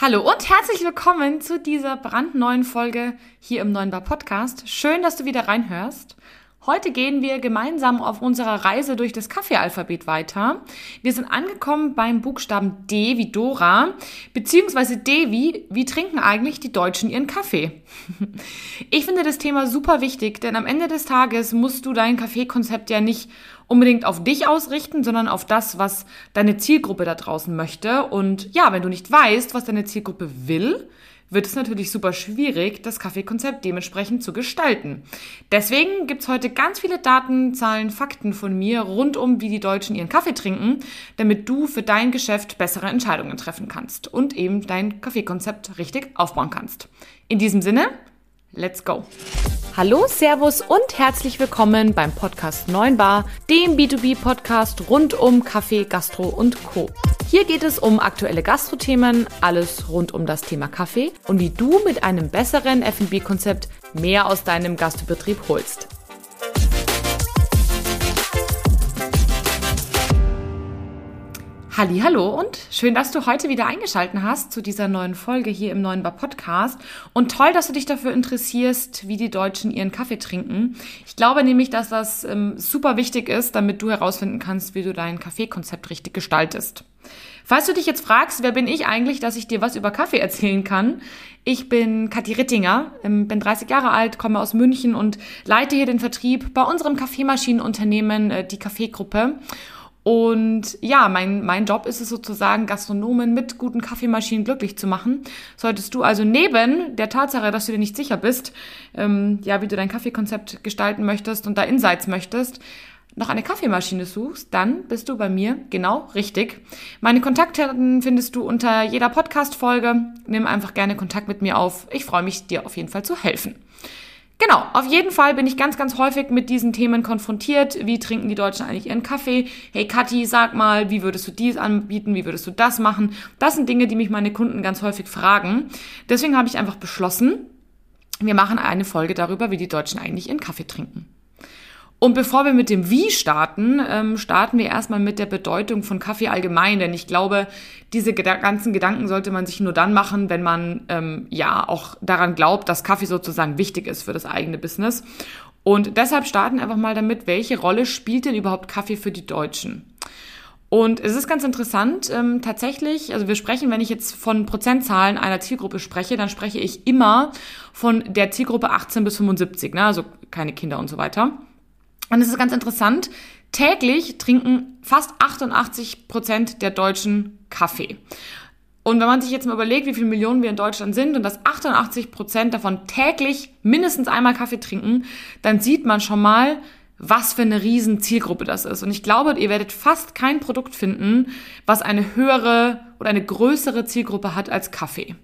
Hallo und herzlich willkommen zu dieser brandneuen Folge hier im Neuen Bar Podcast. Schön, dass du wieder reinhörst. Heute gehen wir gemeinsam auf unserer Reise durch das Kaffeealphabet weiter. Wir sind angekommen beim Buchstaben D wie Dora, beziehungsweise D wie, wie trinken eigentlich die Deutschen ihren Kaffee? Ich finde das Thema super wichtig, denn am Ende des Tages musst du dein Kaffeekonzept ja nicht unbedingt auf dich ausrichten, sondern auf das, was deine Zielgruppe da draußen möchte. Und ja, wenn du nicht weißt, was deine Zielgruppe will, wird es natürlich super schwierig, das Kaffeekonzept dementsprechend zu gestalten. Deswegen gibt's heute ganz viele Daten, Zahlen, Fakten von mir rund um, wie die Deutschen ihren Kaffee trinken, damit du für dein Geschäft bessere Entscheidungen treffen kannst und eben dein Kaffeekonzept richtig aufbauen kannst. In diesem Sinne, let's go! Hallo, Servus und herzlich willkommen beim Podcast 9 Bar, dem B2B-Podcast rund um Kaffee, Gastro und Co. Hier geht es um aktuelle Gastrothemen, alles rund um das Thema Kaffee und wie du mit einem besseren F&B-Konzept mehr aus deinem Gastbetrieb holst. Hallo und schön, dass du heute wieder eingeschalten hast zu dieser neuen Folge hier im neuen Bar Podcast und toll, dass du dich dafür interessierst, wie die Deutschen ihren Kaffee trinken. Ich glaube nämlich, dass das ähm, super wichtig ist, damit du herausfinden kannst, wie du dein Kaffeekonzept richtig gestaltest. Falls du dich jetzt fragst, wer bin ich eigentlich, dass ich dir was über Kaffee erzählen kann? Ich bin Kathi Rittinger, ähm, bin 30 Jahre alt, komme aus München und leite hier den Vertrieb bei unserem Kaffeemaschinenunternehmen, äh, die Kaffeegruppe. Und ja, mein, mein Job ist es sozusagen, Gastronomen mit guten Kaffeemaschinen glücklich zu machen. Solltest du also neben der Tatsache, dass du dir nicht sicher bist, ähm, ja, wie du dein Kaffeekonzept gestalten möchtest und da Insights möchtest, noch eine Kaffeemaschine suchst, dann bist du bei mir genau richtig. Meine Kontaktdaten findest du unter jeder Podcast-Folge. Nimm einfach gerne Kontakt mit mir auf. Ich freue mich, dir auf jeden Fall zu helfen. Genau, auf jeden Fall bin ich ganz, ganz häufig mit diesen Themen konfrontiert. Wie trinken die Deutschen eigentlich ihren Kaffee? Hey Kathi, sag mal, wie würdest du dies anbieten? Wie würdest du das machen? Das sind Dinge, die mich meine Kunden ganz häufig fragen. Deswegen habe ich einfach beschlossen, wir machen eine Folge darüber, wie die Deutschen eigentlich ihren Kaffee trinken. Und bevor wir mit dem Wie starten, ähm, starten wir erstmal mit der Bedeutung von Kaffee allgemein, denn ich glaube, diese ganzen Gedanken sollte man sich nur dann machen, wenn man ähm, ja auch daran glaubt, dass Kaffee sozusagen wichtig ist für das eigene Business. Und deshalb starten einfach mal damit, welche Rolle spielt denn überhaupt Kaffee für die Deutschen? Und es ist ganz interessant, ähm, tatsächlich, also wir sprechen, wenn ich jetzt von Prozentzahlen einer Zielgruppe spreche, dann spreche ich immer von der Zielgruppe 18 bis 75, ne? also keine Kinder und so weiter. Und es ist ganz interessant, täglich trinken fast 88 Prozent der Deutschen Kaffee. Und wenn man sich jetzt mal überlegt, wie viele Millionen wir in Deutschland sind und dass 88 Prozent davon täglich mindestens einmal Kaffee trinken, dann sieht man schon mal, was für eine riesen Zielgruppe das ist. Und ich glaube, ihr werdet fast kein Produkt finden, was eine höhere oder eine größere Zielgruppe hat als Kaffee.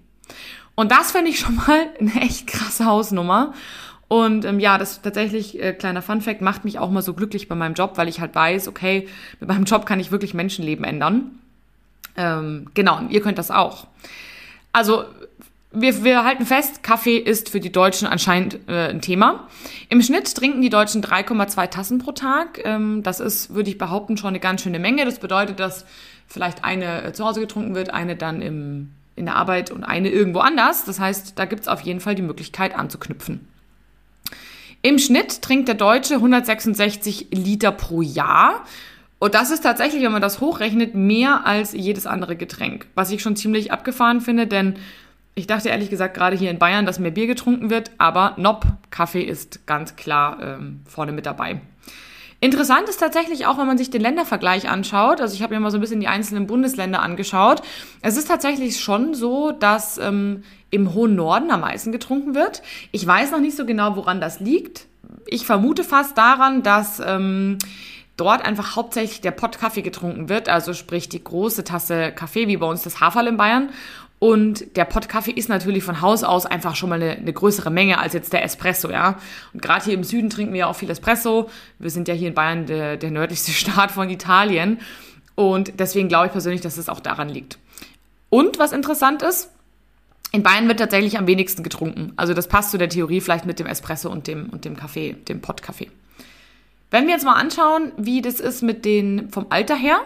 Und das finde ich schon mal eine echt krasse Hausnummer. Und ähm, ja, das tatsächlich, äh, kleiner Funfact, macht mich auch mal so glücklich bei meinem Job, weil ich halt weiß, okay, mit meinem Job kann ich wirklich Menschenleben ändern. Ähm, genau, und ihr könnt das auch. Also, wir, wir halten fest, Kaffee ist für die Deutschen anscheinend äh, ein Thema. Im Schnitt trinken die Deutschen 3,2 Tassen pro Tag. Ähm, das ist, würde ich behaupten, schon eine ganz schöne Menge. Das bedeutet, dass vielleicht eine äh, zu Hause getrunken wird, eine dann im, in der Arbeit und eine irgendwo anders. Das heißt, da gibt's auf jeden Fall die Möglichkeit anzuknüpfen. Im Schnitt trinkt der Deutsche 166 Liter pro Jahr. Und das ist tatsächlich, wenn man das hochrechnet, mehr als jedes andere Getränk. Was ich schon ziemlich abgefahren finde, denn ich dachte ehrlich gesagt gerade hier in Bayern, dass mehr Bier getrunken wird, aber Nopp, Kaffee ist ganz klar ähm, vorne mit dabei. Interessant ist tatsächlich auch, wenn man sich den Ländervergleich anschaut. Also ich habe mir mal so ein bisschen die einzelnen Bundesländer angeschaut. Es ist tatsächlich schon so, dass ähm, im hohen Norden am meisten getrunken wird. Ich weiß noch nicht so genau, woran das liegt. Ich vermute fast daran, dass ähm, dort einfach hauptsächlich der Pott Kaffee getrunken wird, also sprich die große Tasse Kaffee, wie bei uns das Haferl in Bayern. Und der Pott ist natürlich von Haus aus einfach schon mal eine, eine größere Menge als jetzt der Espresso, ja. Und gerade hier im Süden trinken wir ja auch viel Espresso. Wir sind ja hier in Bayern der, der nördlichste Staat von Italien. Und deswegen glaube ich persönlich, dass es auch daran liegt. Und was interessant ist, in Bayern wird tatsächlich am wenigsten getrunken. Also das passt zu der Theorie vielleicht mit dem Espresso und dem, und dem Kaffee, dem Pott-Kaffee. Wenn wir jetzt mal anschauen, wie das ist mit den vom Alter her,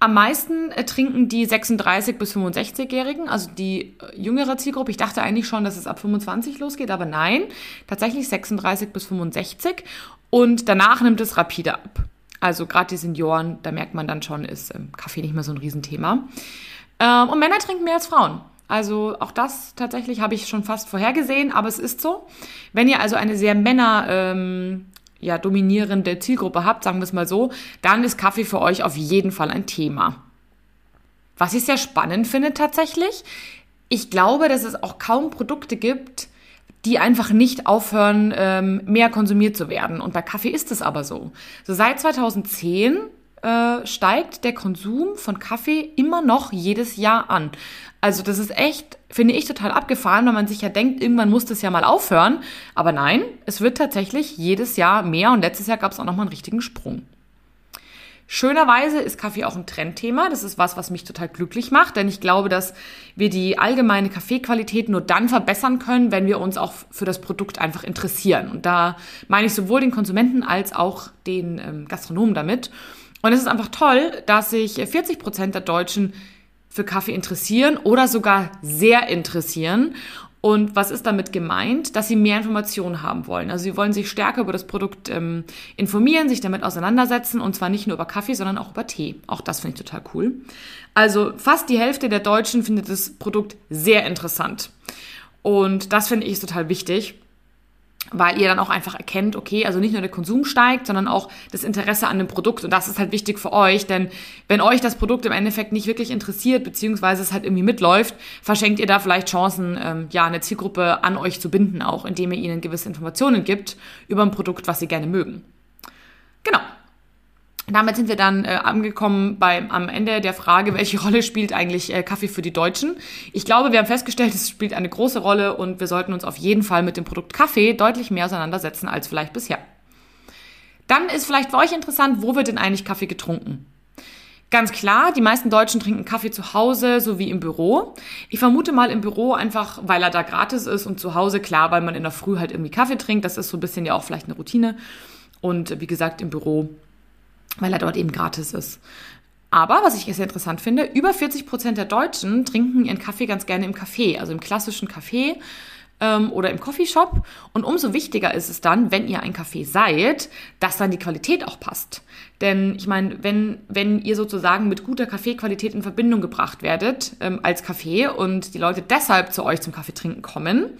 am meisten äh, trinken die 36 bis 65-Jährigen, also die äh, jüngere Zielgruppe. Ich dachte eigentlich schon, dass es ab 25 losgeht, aber nein, tatsächlich 36 bis 65 und danach nimmt es rapide ab. Also gerade die Senioren, da merkt man dann schon, ist Kaffee nicht mehr so ein Riesenthema. Ähm, und Männer trinken mehr als Frauen. Also auch das tatsächlich habe ich schon fast vorhergesehen, aber es ist so. Wenn ihr also eine sehr Männer ähm, ja, dominierende Zielgruppe habt, sagen wir es mal so, dann ist Kaffee für euch auf jeden Fall ein Thema. Was ich sehr spannend finde tatsächlich, ich glaube, dass es auch kaum Produkte gibt, die einfach nicht aufhören, ähm, mehr konsumiert zu werden. Und bei Kaffee ist es aber so. So seit 2010 äh, steigt der Konsum von Kaffee immer noch jedes Jahr an. Also das ist echt, finde ich, total abgefahren, weil man sich ja denkt, irgendwann muss das ja mal aufhören. Aber nein, es wird tatsächlich jedes Jahr mehr und letztes Jahr gab es auch nochmal einen richtigen Sprung. Schönerweise ist Kaffee auch ein Trendthema. Das ist was, was mich total glücklich macht, denn ich glaube, dass wir die allgemeine Kaffeequalität nur dann verbessern können, wenn wir uns auch für das Produkt einfach interessieren. Und da meine ich sowohl den Konsumenten als auch den ähm, Gastronomen damit. Und es ist einfach toll, dass sich 40 Prozent der Deutschen für Kaffee interessieren oder sogar sehr interessieren. Und was ist damit gemeint? Dass sie mehr Informationen haben wollen. Also sie wollen sich stärker über das Produkt ähm, informieren, sich damit auseinandersetzen und zwar nicht nur über Kaffee, sondern auch über Tee. Auch das finde ich total cool. Also fast die Hälfte der Deutschen findet das Produkt sehr interessant. Und das finde ich total wichtig weil ihr dann auch einfach erkennt, okay, also nicht nur der Konsum steigt, sondern auch das Interesse an dem Produkt. Und das ist halt wichtig für euch, denn wenn euch das Produkt im Endeffekt nicht wirklich interessiert, beziehungsweise es halt irgendwie mitläuft, verschenkt ihr da vielleicht Chancen, ähm, ja, eine Zielgruppe an euch zu binden, auch indem ihr ihnen gewisse Informationen gibt über ein Produkt, was sie gerne mögen. Genau. Damit sind wir dann äh, angekommen beim, am Ende der Frage, welche Rolle spielt eigentlich äh, Kaffee für die Deutschen? Ich glaube, wir haben festgestellt, es spielt eine große Rolle und wir sollten uns auf jeden Fall mit dem Produkt Kaffee deutlich mehr auseinandersetzen als vielleicht bisher. Dann ist vielleicht für euch interessant, wo wird denn eigentlich Kaffee getrunken? Ganz klar, die meisten Deutschen trinken Kaffee zu Hause sowie im Büro. Ich vermute mal im Büro einfach, weil er da gratis ist und zu Hause klar, weil man in der Früh halt irgendwie Kaffee trinkt. Das ist so ein bisschen ja auch vielleicht eine Routine. Und wie gesagt, im Büro weil er dort eben gratis ist. Aber was ich sehr interessant finde, über 40 Prozent der Deutschen trinken ihren Kaffee ganz gerne im Café, also im klassischen Café ähm, oder im Coffeeshop. Und umso wichtiger ist es dann, wenn ihr ein Café seid, dass dann die Qualität auch passt. Denn ich meine, wenn, wenn ihr sozusagen mit guter Kaffeequalität in Verbindung gebracht werdet ähm, als Kaffee und die Leute deshalb zu euch zum Kaffee trinken kommen,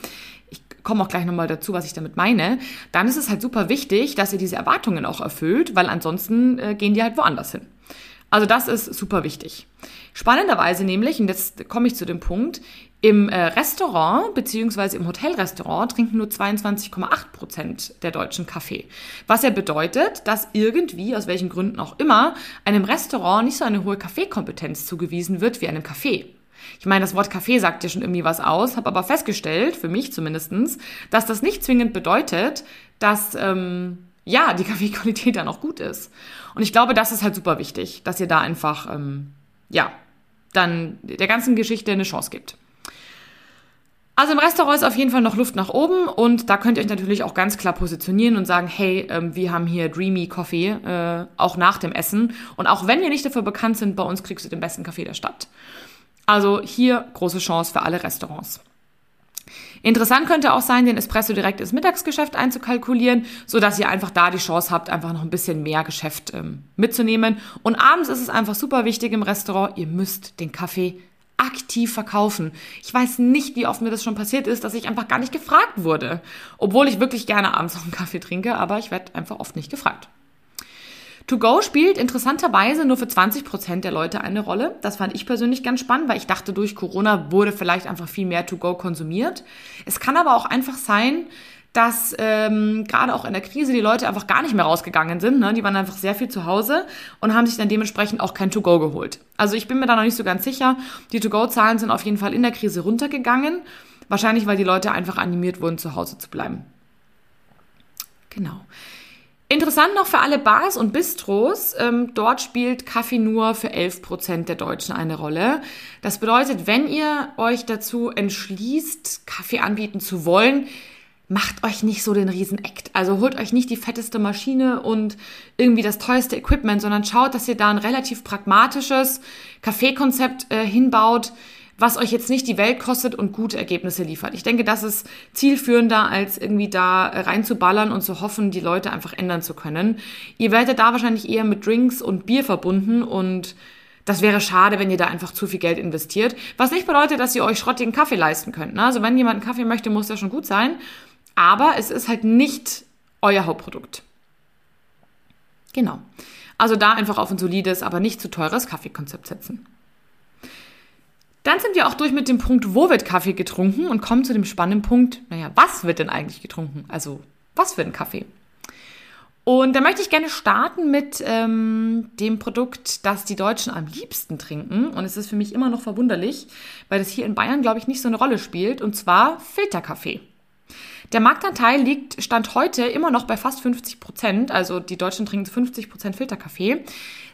komme auch gleich nochmal dazu, was ich damit meine, dann ist es halt super wichtig, dass ihr diese Erwartungen auch erfüllt, weil ansonsten äh, gehen die halt woanders hin. Also das ist super wichtig. Spannenderweise nämlich, und jetzt komme ich zu dem Punkt, im äh, Restaurant beziehungsweise im Hotelrestaurant trinken nur 22,8 Prozent der Deutschen Kaffee. Was ja bedeutet, dass irgendwie, aus welchen Gründen auch immer, einem Restaurant nicht so eine hohe Kaffeekompetenz zugewiesen wird wie einem Kaffee. Ich meine, das Wort Kaffee sagt ja schon irgendwie was aus, habe aber festgestellt, für mich zumindestens, dass das nicht zwingend bedeutet, dass ähm, ja die Kaffeequalität dann auch gut ist. Und ich glaube, das ist halt super wichtig, dass ihr da einfach ähm, ja dann der ganzen Geschichte eine Chance gibt. Also im Restaurant ist auf jeden Fall noch Luft nach oben und da könnt ihr euch natürlich auch ganz klar positionieren und sagen, hey, ähm, wir haben hier Dreamy Coffee, äh, auch nach dem Essen. Und auch wenn wir nicht dafür bekannt sind, bei uns kriegst du den besten Kaffee der Stadt. Also hier große Chance für alle Restaurants. Interessant könnte auch sein, den Espresso direkt ins Mittagsgeschäft einzukalkulieren, so dass ihr einfach da die Chance habt, einfach noch ein bisschen mehr Geschäft ähm, mitzunehmen. Und abends ist es einfach super wichtig im Restaurant, ihr müsst den Kaffee aktiv verkaufen. Ich weiß nicht, wie oft mir das schon passiert ist, dass ich einfach gar nicht gefragt wurde, obwohl ich wirklich gerne abends noch einen Kaffee trinke, aber ich werde einfach oft nicht gefragt. To-Go spielt interessanterweise nur für 20 Prozent der Leute eine Rolle. Das fand ich persönlich ganz spannend, weil ich dachte, durch Corona wurde vielleicht einfach viel mehr To-Go konsumiert. Es kann aber auch einfach sein, dass ähm, gerade auch in der Krise die Leute einfach gar nicht mehr rausgegangen sind. Ne? Die waren einfach sehr viel zu Hause und haben sich dann dementsprechend auch kein To-Go geholt. Also ich bin mir da noch nicht so ganz sicher. Die To-Go-Zahlen sind auf jeden Fall in der Krise runtergegangen. Wahrscheinlich, weil die Leute einfach animiert wurden, zu Hause zu bleiben. Genau. Interessant noch für alle Bars und Bistros, ähm, dort spielt Kaffee nur für 11% der Deutschen eine Rolle. Das bedeutet, wenn ihr euch dazu entschließt, Kaffee anbieten zu wollen, macht euch nicht so den Riesen-Act. Also holt euch nicht die fetteste Maschine und irgendwie das teuerste Equipment, sondern schaut, dass ihr da ein relativ pragmatisches Kaffeekonzept äh, hinbaut, was euch jetzt nicht die Welt kostet und gute Ergebnisse liefert. Ich denke, das ist zielführender, als irgendwie da reinzuballern und zu hoffen, die Leute einfach ändern zu können. Ihr werdet da wahrscheinlich eher mit Drinks und Bier verbunden und das wäre schade, wenn ihr da einfach zu viel Geld investiert. Was nicht bedeutet, dass ihr euch schrottigen Kaffee leisten könnt. Ne? Also wenn jemand einen Kaffee möchte, muss der schon gut sein. Aber es ist halt nicht euer Hauptprodukt. Genau. Also da einfach auf ein solides, aber nicht zu teures Kaffeekonzept setzen. Dann sind wir auch durch mit dem Punkt, wo wird Kaffee getrunken und kommen zu dem spannenden Punkt, naja, was wird denn eigentlich getrunken? Also, was für ein Kaffee? Und da möchte ich gerne starten mit ähm, dem Produkt, das die Deutschen am liebsten trinken. Und es ist für mich immer noch verwunderlich, weil das hier in Bayern, glaube ich, nicht so eine Rolle spielt. Und zwar Filterkaffee. Der Marktanteil liegt Stand heute immer noch bei fast 50 Prozent. Also die Deutschen trinken 50 Prozent Filterkaffee.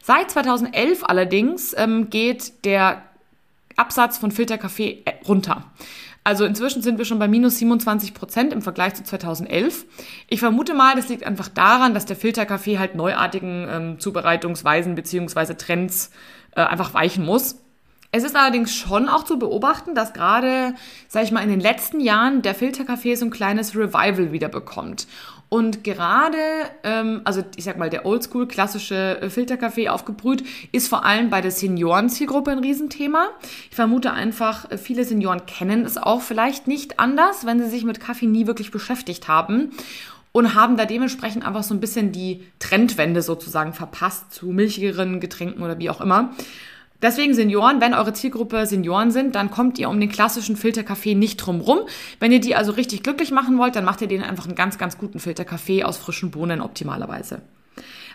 Seit 2011 allerdings ähm, geht der Absatz von Filterkaffee äh, runter. Also inzwischen sind wir schon bei minus 27 Prozent im Vergleich zu 2011. Ich vermute mal, das liegt einfach daran, dass der Filterkaffee halt neuartigen ähm, Zubereitungsweisen beziehungsweise Trends äh, einfach weichen muss. Es ist allerdings schon auch zu beobachten, dass gerade, sag ich mal, in den letzten Jahren der Filterkaffee so ein kleines Revival wieder bekommt. Und gerade, ähm, also ich sag mal, der Oldschool klassische äh, Filterkaffee aufgebrüht, ist vor allem bei der Seniorenzielgruppe ein Riesenthema. Ich vermute einfach, äh, viele Senioren kennen es auch vielleicht nicht anders, wenn sie sich mit Kaffee nie wirklich beschäftigt haben und haben da dementsprechend einfach so ein bisschen die Trendwende sozusagen verpasst zu milchigeren Getränken oder wie auch immer. Deswegen Senioren, wenn eure Zielgruppe Senioren sind, dann kommt ihr um den klassischen Filterkaffee nicht drum rum. Wenn ihr die also richtig glücklich machen wollt, dann macht ihr denen einfach einen ganz, ganz guten Filterkaffee aus frischen Bohnen optimalerweise.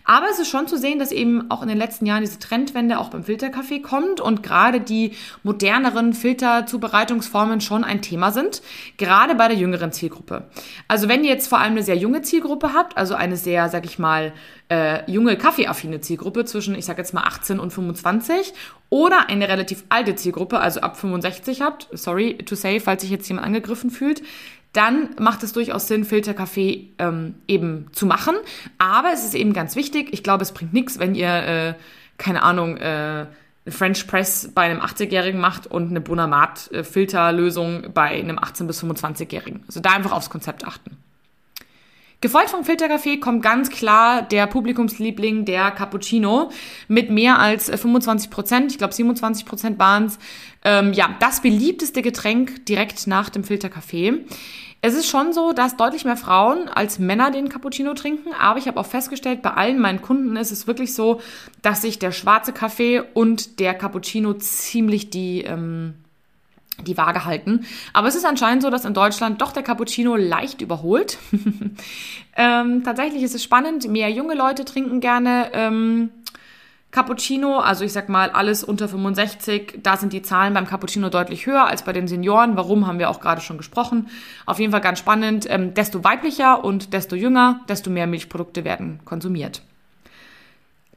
Aber es ist schon zu sehen, dass eben auch in den letzten Jahren diese Trendwende auch beim Filterkaffee kommt und gerade die moderneren Filterzubereitungsformen schon ein Thema sind, gerade bei der jüngeren Zielgruppe. Also wenn ihr jetzt vor allem eine sehr junge Zielgruppe habt, also eine sehr, sag ich mal, äh, junge kaffeeaffine Zielgruppe zwischen, ich sag jetzt mal 18 und 25 oder eine relativ alte Zielgruppe, also ab 65 habt, sorry to say, falls sich jetzt jemand angegriffen fühlt, dann macht es durchaus Sinn, Filterkaffee ähm, eben zu machen. Aber es ist eben ganz wichtig, ich glaube, es bringt nichts, wenn ihr, äh, keine Ahnung, äh, French Press bei einem 80-Jährigen macht und eine Bonamat-Filterlösung bei einem 18- bis 25-Jährigen. Also da einfach aufs Konzept achten. Gefolgt vom Filterkaffee kommt ganz klar der Publikumsliebling, der Cappuccino, mit mehr als 25 Prozent. Ich glaube, 27 Prozent waren es. Ähm, ja, das beliebteste Getränk direkt nach dem Filterkaffee. Es ist schon so, dass deutlich mehr Frauen als Männer den Cappuccino trinken, aber ich habe auch festgestellt, bei allen meinen Kunden ist es wirklich so, dass sich der schwarze Kaffee und der Cappuccino ziemlich die ähm, die Waage halten. Aber es ist anscheinend so, dass in Deutschland doch der Cappuccino leicht überholt. ähm, tatsächlich ist es spannend. Mehr junge Leute trinken gerne ähm, Cappuccino. Also ich sag mal, alles unter 65. Da sind die Zahlen beim Cappuccino deutlich höher als bei den Senioren. Warum, haben wir auch gerade schon gesprochen. Auf jeden Fall ganz spannend. Ähm, desto weiblicher und desto jünger, desto mehr Milchprodukte werden konsumiert.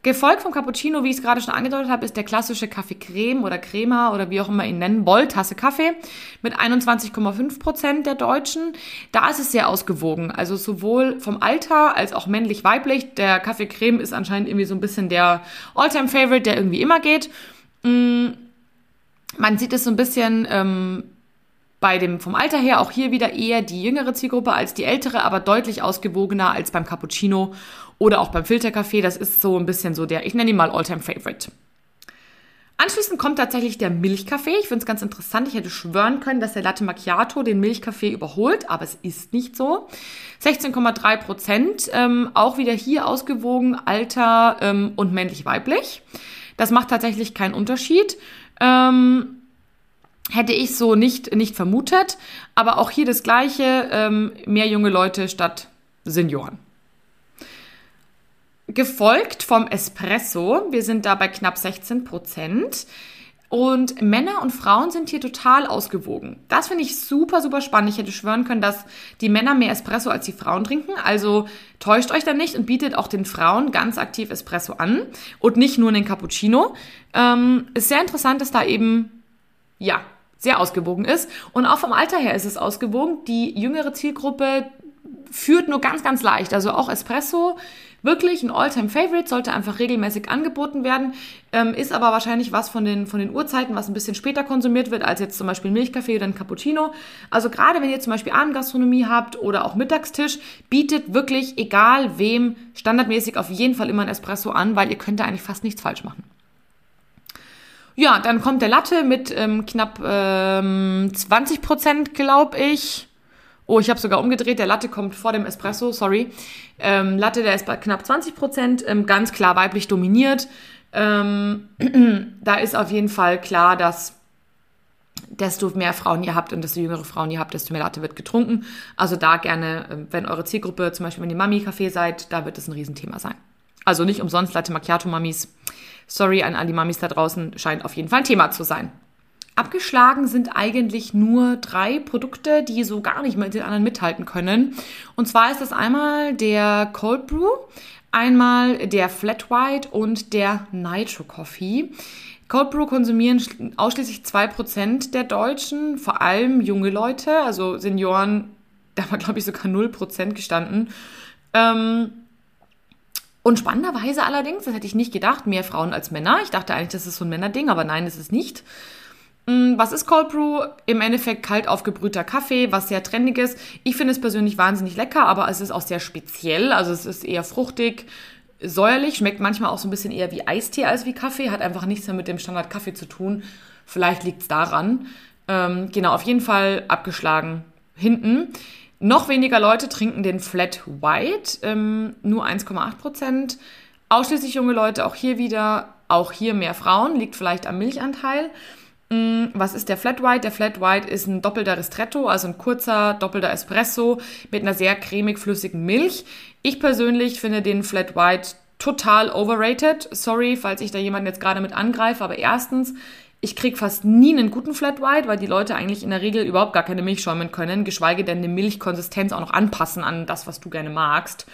Gefolgt vom Cappuccino, wie ich es gerade schon angedeutet habe, ist der klassische Kaffee Creme oder Crema oder wie auch immer ihn nennen wollt, Tasse Kaffee mit 21,5 Prozent der Deutschen. Da ist es sehr ausgewogen, also sowohl vom Alter als auch männlich-weiblich. Der Kaffee Creme ist anscheinend irgendwie so ein bisschen der All-Time-Favorite, der irgendwie immer geht. Mm, man sieht es so ein bisschen ähm, bei dem vom Alter her auch hier wieder eher die jüngere Zielgruppe als die ältere, aber deutlich ausgewogener als beim Cappuccino oder auch beim Filterkaffee. Das ist so ein bisschen so der, ich nenne ihn mal Alltime Favorite. Anschließend kommt tatsächlich der Milchkaffee. Ich finde es ganz interessant. Ich hätte schwören können, dass der Latte Macchiato den Milchkaffee überholt, aber es ist nicht so. 16,3 Prozent, ähm, auch wieder hier ausgewogen, Alter ähm, und männlich-weiblich. Das macht tatsächlich keinen Unterschied. Ähm, hätte ich so nicht, nicht vermutet. Aber auch hier das Gleiche, ähm, mehr junge Leute statt Senioren gefolgt vom Espresso. Wir sind da bei knapp 16 Prozent. Und Männer und Frauen sind hier total ausgewogen. Das finde ich super, super spannend. Ich hätte schwören können, dass die Männer mehr Espresso als die Frauen trinken. Also täuscht euch da nicht und bietet auch den Frauen ganz aktiv Espresso an und nicht nur den Cappuccino. Ähm, ist sehr interessant, dass da eben, ja, sehr ausgewogen ist. Und auch vom Alter her ist es ausgewogen. Die jüngere Zielgruppe führt nur ganz, ganz leicht. Also auch Espresso, wirklich ein All-Time-Favorite, sollte einfach regelmäßig angeboten werden, ähm, ist aber wahrscheinlich was von den, von den Uhrzeiten, was ein bisschen später konsumiert wird, als jetzt zum Beispiel Milchkaffee oder ein Cappuccino. Also gerade wenn ihr zum Beispiel Abendgastronomie habt oder auch Mittagstisch, bietet wirklich, egal wem, standardmäßig auf jeden Fall immer ein Espresso an, weil ihr könnt da eigentlich fast nichts falsch machen. Ja, dann kommt der Latte mit ähm, knapp ähm, 20 Prozent, glaube ich. Oh, ich habe sogar umgedreht. Der Latte kommt vor dem Espresso, sorry. Ähm, Latte, der ist bei knapp 20 Prozent, ähm, ganz klar weiblich dominiert. Ähm, da ist auf jeden Fall klar, dass desto mehr Frauen ihr habt und desto jüngere Frauen ihr habt, desto mehr Latte wird getrunken. Also da gerne, ähm, wenn eure Zielgruppe, zum Beispiel wenn ihr Mami-Café seid, da wird es ein Riesenthema sein. Also nicht umsonst Latte Macchiato-Mamis. Sorry an all die Mamis da draußen, scheint auf jeden Fall ein Thema zu sein. Abgeschlagen sind eigentlich nur drei Produkte, die so gar nicht mit den anderen mithalten können. Und zwar ist das einmal der Cold Brew, einmal der Flat White und der Nitro Coffee. Cold Brew konsumieren ausschließlich 2% der Deutschen, vor allem junge Leute, also Senioren, da war glaube ich sogar 0% gestanden. Ähm, und spannenderweise allerdings, das hätte ich nicht gedacht, mehr Frauen als Männer. Ich dachte eigentlich, das ist so ein Männerding, aber nein, ist es nicht. Mm, was ist Cold Brew? Im Endeffekt kalt aufgebrühter Kaffee, was sehr trendig ist. Ich finde es persönlich wahnsinnig lecker, aber es ist auch sehr speziell. Also es ist eher fruchtig, säuerlich, schmeckt manchmal auch so ein bisschen eher wie Eistee als wie Kaffee, hat einfach nichts mehr mit dem Standard Kaffee zu tun. Vielleicht liegt es daran. Ähm, genau, auf jeden Fall abgeschlagen hinten. Noch weniger Leute trinken den Flat White, ähm, nur 1,8 Prozent. Ausschließlich junge Leute, auch hier wieder, auch hier mehr Frauen, liegt vielleicht am Milchanteil. Mm, was ist der Flat White? Der Flat White ist ein doppelter Ristretto, also ein kurzer doppelter Espresso mit einer sehr cremig flüssigen Milch. Ich persönlich finde den Flat White total overrated. Sorry, falls ich da jemanden jetzt gerade mit angreife, aber erstens, ich kriege fast nie einen guten Flat White, weil die Leute eigentlich in der Regel überhaupt gar keine Milch schäumen können, geschweige denn eine Milchkonsistenz auch noch anpassen an das, was du gerne magst.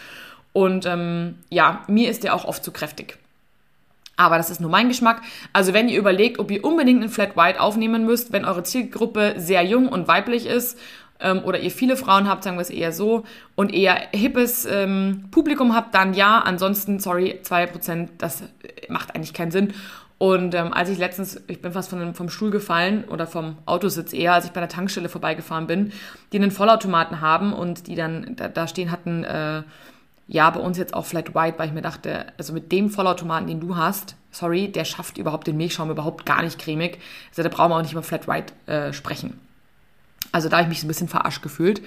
Und ähm, ja, mir ist der auch oft zu kräftig. Aber das ist nur mein Geschmack. Also wenn ihr überlegt, ob ihr unbedingt einen Flat White aufnehmen müsst, wenn eure Zielgruppe sehr jung und weiblich ist ähm, oder ihr viele Frauen habt, sagen wir es eher so, und eher hippes ähm, Publikum habt, dann ja. Ansonsten, sorry, 2%, das macht eigentlich keinen Sinn. Und ähm, als ich letztens, ich bin fast von, vom Stuhl gefallen oder vom Autositz eher, als ich bei der Tankstelle vorbeigefahren bin, die einen Vollautomaten haben und die dann da, da stehen hatten, äh, ja, bei uns jetzt auch Flat White, weil ich mir dachte, also mit dem Vollautomaten, den du hast, sorry, der schafft überhaupt den Milchschaum überhaupt gar nicht cremig. Also da brauchen wir auch nicht über Flat White äh, sprechen. Also da habe ich mich so ein bisschen verarscht gefühlt.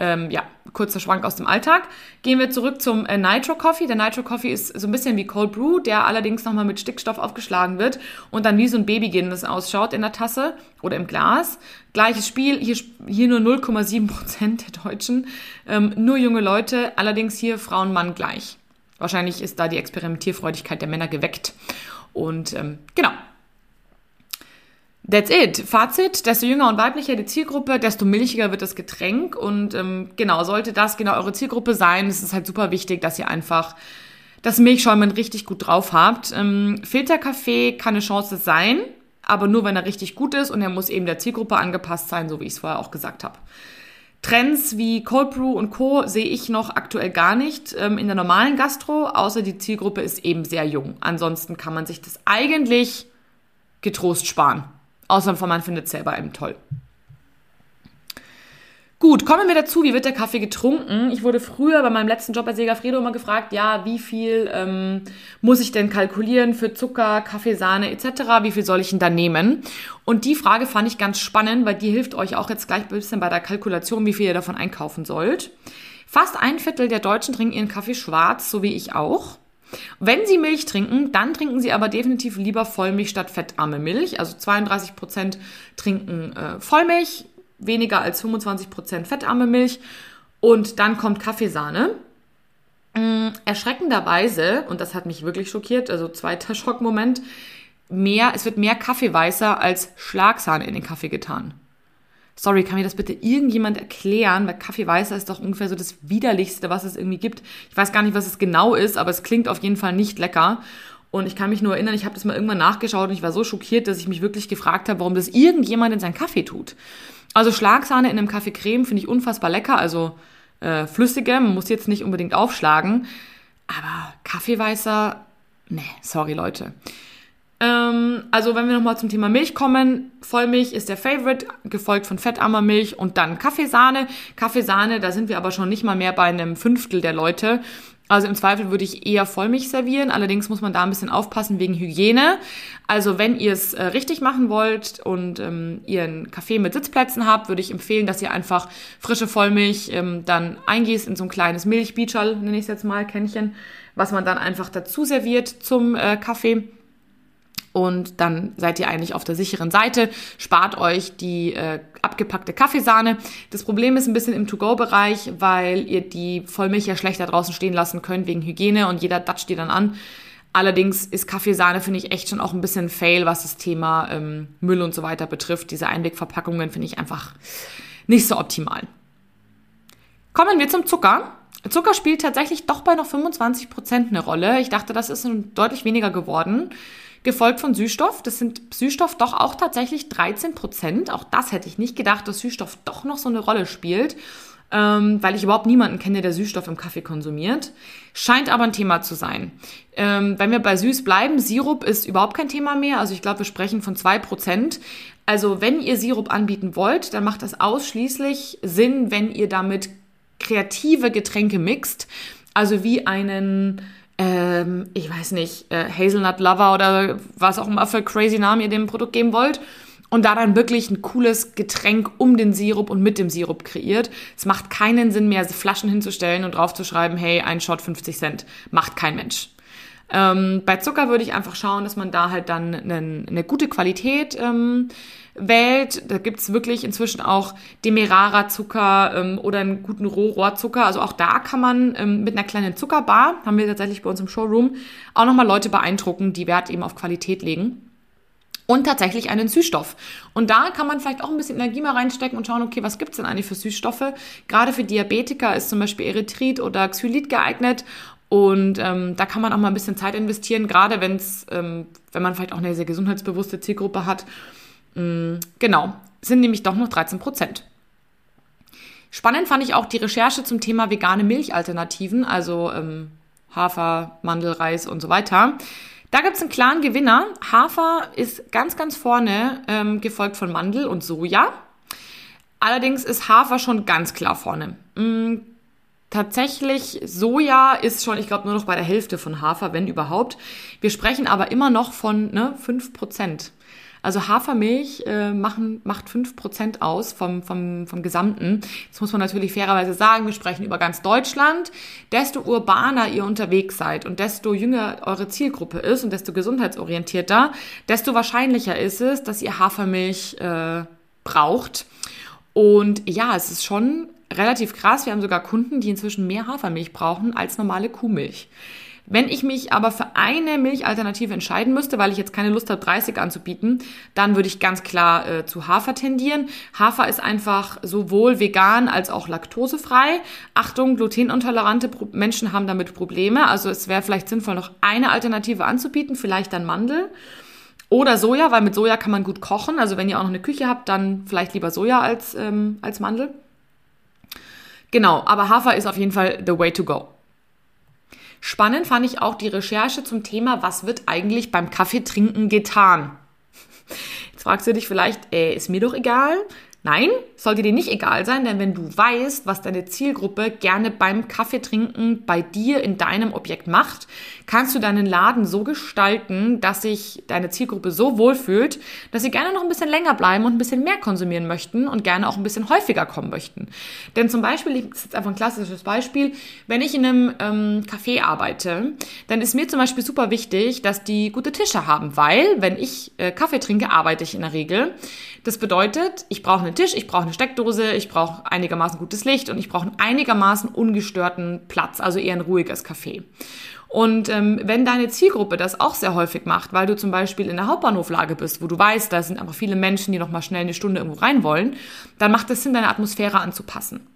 Ähm, ja, kurzer Schwank aus dem Alltag. Gehen wir zurück zum äh, Nitro Coffee. Der Nitro Coffee ist so ein bisschen wie Cold Brew, der allerdings nochmal mit Stickstoff aufgeschlagen wird und dann wie so ein Babygin ausschaut in der Tasse oder im Glas. Gleiches Spiel, hier, hier nur 0,7 Prozent der Deutschen. Ähm, nur junge Leute, allerdings hier Frauen, Mann gleich. Wahrscheinlich ist da die Experimentierfreudigkeit der Männer geweckt. Und ähm, genau, That's it. Fazit, desto jünger und weiblicher die Zielgruppe, desto milchiger wird das Getränk. Und ähm, genau, sollte das genau eure Zielgruppe sein, ist es halt super wichtig, dass ihr einfach das Milchschäumen richtig gut drauf habt. Ähm, Filterkaffee kann eine Chance sein, aber nur, wenn er richtig gut ist und er muss eben der Zielgruppe angepasst sein, so wie ich es vorher auch gesagt habe. Trends wie Cold Brew und Co. sehe ich noch aktuell gar nicht ähm, in der normalen Gastro, außer die Zielgruppe ist eben sehr jung. Ansonsten kann man sich das eigentlich getrost sparen. Außer man findet es selber eben toll. Gut, kommen wir dazu, wie wird der Kaffee getrunken? Ich wurde früher bei meinem letzten Job bei Segafredo immer gefragt, ja, wie viel ähm, muss ich denn kalkulieren für Zucker, Kaffeesahne etc., wie viel soll ich denn da nehmen? Und die Frage fand ich ganz spannend, weil die hilft euch auch jetzt gleich ein bisschen bei der Kalkulation, wie viel ihr davon einkaufen sollt. Fast ein Viertel der Deutschen trinken ihren Kaffee schwarz, so wie ich auch. Wenn Sie Milch trinken, dann trinken Sie aber definitiv lieber Vollmilch statt fettarme Milch. Also 32 Prozent trinken äh, Vollmilch, weniger als 25 Prozent fettarme Milch. Und dann kommt Kaffeesahne. Ähm, erschreckenderweise, und das hat mich wirklich schockiert, also zweiter Schockmoment, mehr, es wird mehr Kaffeeweißer als Schlagsahne in den Kaffee getan. Sorry, kann mir das bitte irgendjemand erklären? Weil Kaffeeweißer ist doch ungefähr so das widerlichste, was es irgendwie gibt. Ich weiß gar nicht, was es genau ist, aber es klingt auf jeden Fall nicht lecker. Und ich kann mich nur erinnern, ich habe das mal irgendwann nachgeschaut und ich war so schockiert, dass ich mich wirklich gefragt habe, warum das irgendjemand in seinen Kaffee tut. Also Schlagsahne in einem Kaffee Creme finde ich unfassbar lecker, also äh, flüssige, man muss jetzt nicht unbedingt aufschlagen. Aber Kaffeeweißer, nee, sorry Leute. Ähm, also wenn wir nochmal zum Thema Milch kommen, Vollmilch ist der Favorite, gefolgt von fettarmer Milch und dann Kaffeesahne. Kaffeesahne, da sind wir aber schon nicht mal mehr bei einem Fünftel der Leute. Also im Zweifel würde ich eher Vollmilch servieren. Allerdings muss man da ein bisschen aufpassen wegen Hygiene. Also wenn ihr es äh, richtig machen wollt und ähm, ihr einen Kaffee mit Sitzplätzen habt, würde ich empfehlen, dass ihr einfach frische Vollmilch ähm, dann eingießt in so ein kleines Milchbeecherl, nenne ich es jetzt mal, Kännchen, was man dann einfach dazu serviert zum äh, Kaffee und dann seid ihr eigentlich auf der sicheren Seite, spart euch die äh, abgepackte Kaffeesahne. Das Problem ist ein bisschen im To-Go-Bereich, weil ihr die Vollmilch ja schlechter draußen stehen lassen könnt wegen Hygiene und jeder datscht die dann an. Allerdings ist Kaffeesahne, finde ich, echt schon auch ein bisschen Fail, was das Thema ähm, Müll und so weiter betrifft. Diese Einwegverpackungen finde ich einfach nicht so optimal. Kommen wir zum Zucker. Zucker spielt tatsächlich doch bei noch 25 Prozent eine Rolle. Ich dachte, das ist deutlich weniger geworden gefolgt von Süßstoff. Das sind Süßstoff doch auch tatsächlich 13 Prozent. Auch das hätte ich nicht gedacht, dass Süßstoff doch noch so eine Rolle spielt, ähm, weil ich überhaupt niemanden kenne, der Süßstoff im Kaffee konsumiert. Scheint aber ein Thema zu sein. Ähm, wenn wir bei süß bleiben, Sirup ist überhaupt kein Thema mehr. Also ich glaube, wir sprechen von zwei Prozent. Also wenn ihr Sirup anbieten wollt, dann macht das ausschließlich Sinn, wenn ihr damit kreative Getränke mixt. Also wie einen ähm, ich weiß nicht, äh, Hazelnut Lover oder was auch immer für crazy Namen ihr dem Produkt geben wollt. Und da dann wirklich ein cooles Getränk um den Sirup und mit dem Sirup kreiert. Es macht keinen Sinn mehr, Flaschen hinzustellen und draufzuschreiben, hey, ein Shot 50 Cent. Macht kein Mensch. Ähm, bei Zucker würde ich einfach schauen, dass man da halt dann eine, eine gute Qualität ähm, wählt. Da gibt's wirklich inzwischen auch Demerara-Zucker ähm, oder einen guten Rohrohrzucker. Also auch da kann man ähm, mit einer kleinen Zuckerbar, haben wir tatsächlich bei uns im Showroom, auch nochmal Leute beeindrucken, die Wert eben auf Qualität legen und tatsächlich einen Süßstoff. Und da kann man vielleicht auch ein bisschen Energie mal reinstecken und schauen, okay, was gibt's denn eigentlich für Süßstoffe? Gerade für Diabetiker ist zum Beispiel Erythrit oder Xylit geeignet. Und ähm, da kann man auch mal ein bisschen Zeit investieren, gerade wenn's, ähm, wenn man vielleicht auch eine sehr gesundheitsbewusste Zielgruppe hat. Genau, sind nämlich doch noch 13 Prozent. Spannend fand ich auch die Recherche zum Thema vegane Milchalternativen, also ähm, Hafer, Mandel, Reis und so weiter. Da gibt es einen klaren Gewinner. Hafer ist ganz, ganz vorne, ähm, gefolgt von Mandel und Soja. Allerdings ist Hafer schon ganz klar vorne. Mhm, Tatsächlich, Soja ist schon, ich glaube, nur noch bei der Hälfte von Hafer, wenn überhaupt. Wir sprechen aber immer noch von ne, 5%. Also Hafermilch äh, machen, macht 5% aus vom, vom, vom Gesamten. Jetzt muss man natürlich fairerweise sagen, wir sprechen über ganz Deutschland. Desto urbaner ihr unterwegs seid und desto jünger eure Zielgruppe ist und desto gesundheitsorientierter, desto wahrscheinlicher ist es, dass ihr Hafermilch äh, braucht. Und ja, es ist schon relativ krass. Wir haben sogar Kunden, die inzwischen mehr Hafermilch brauchen als normale Kuhmilch. Wenn ich mich aber für eine Milchalternative entscheiden müsste, weil ich jetzt keine Lust habe, 30 anzubieten, dann würde ich ganz klar äh, zu Hafer tendieren. Hafer ist einfach sowohl vegan als auch laktosefrei. Achtung, glutenintolerante Pro Menschen haben damit Probleme. Also es wäre vielleicht sinnvoll, noch eine Alternative anzubieten, vielleicht dann Mandel. Oder Soja, weil mit Soja kann man gut kochen. Also wenn ihr auch noch eine Küche habt, dann vielleicht lieber Soja als, ähm, als Mandel. Genau, aber Hafer ist auf jeden Fall the way to go. Spannend fand ich auch die Recherche zum Thema, was wird eigentlich beim Kaffeetrinken getan? Jetzt fragst du dich vielleicht, äh, ist mir doch egal. Nein, sollte dir nicht egal sein, denn wenn du weißt, was deine Zielgruppe gerne beim Kaffeetrinken bei dir in deinem Objekt macht, kannst du deinen Laden so gestalten, dass sich deine Zielgruppe so wohlfühlt, dass sie gerne noch ein bisschen länger bleiben und ein bisschen mehr konsumieren möchten und gerne auch ein bisschen häufiger kommen möchten. Denn zum Beispiel, das ist jetzt einfach ein klassisches Beispiel, wenn ich in einem ähm, Café arbeite, dann ist mir zum Beispiel super wichtig, dass die gute Tische haben, weil wenn ich äh, Kaffee trinke, arbeite ich in der Regel. Das bedeutet, ich brauche einen Tisch, ich brauche eine Steckdose, ich brauche einigermaßen gutes Licht und ich brauche einen einigermaßen ungestörten Platz, also eher ein ruhiges Café. Und ähm, wenn deine Zielgruppe das auch sehr häufig macht, weil du zum Beispiel in der Hauptbahnhoflage bist, wo du weißt, da sind einfach viele Menschen, die noch mal schnell eine Stunde irgendwo rein wollen, dann macht es Sinn, deine Atmosphäre anzupassen.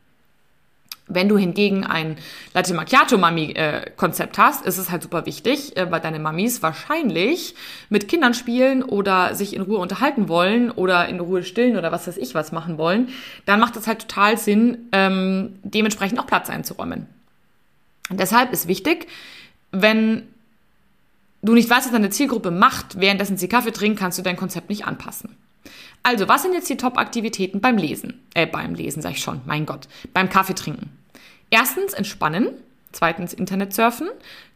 Wenn du hingegen ein Latte Macchiato Mami äh, Konzept hast, ist es halt super wichtig, äh, weil deine Mamis wahrscheinlich mit Kindern spielen oder sich in Ruhe unterhalten wollen oder in Ruhe stillen oder was weiß ich was machen wollen, dann macht es halt total Sinn, ähm, dementsprechend auch Platz einzuräumen. Deshalb ist wichtig, wenn du nicht weißt, was deine Zielgruppe macht, währenddessen sie Kaffee trinkt, kannst du dein Konzept nicht anpassen. Also, was sind jetzt die Top-Aktivitäten beim Lesen? Äh, beim Lesen sag ich schon, mein Gott. Beim Kaffee trinken. Erstens entspannen. Zweitens Internet surfen.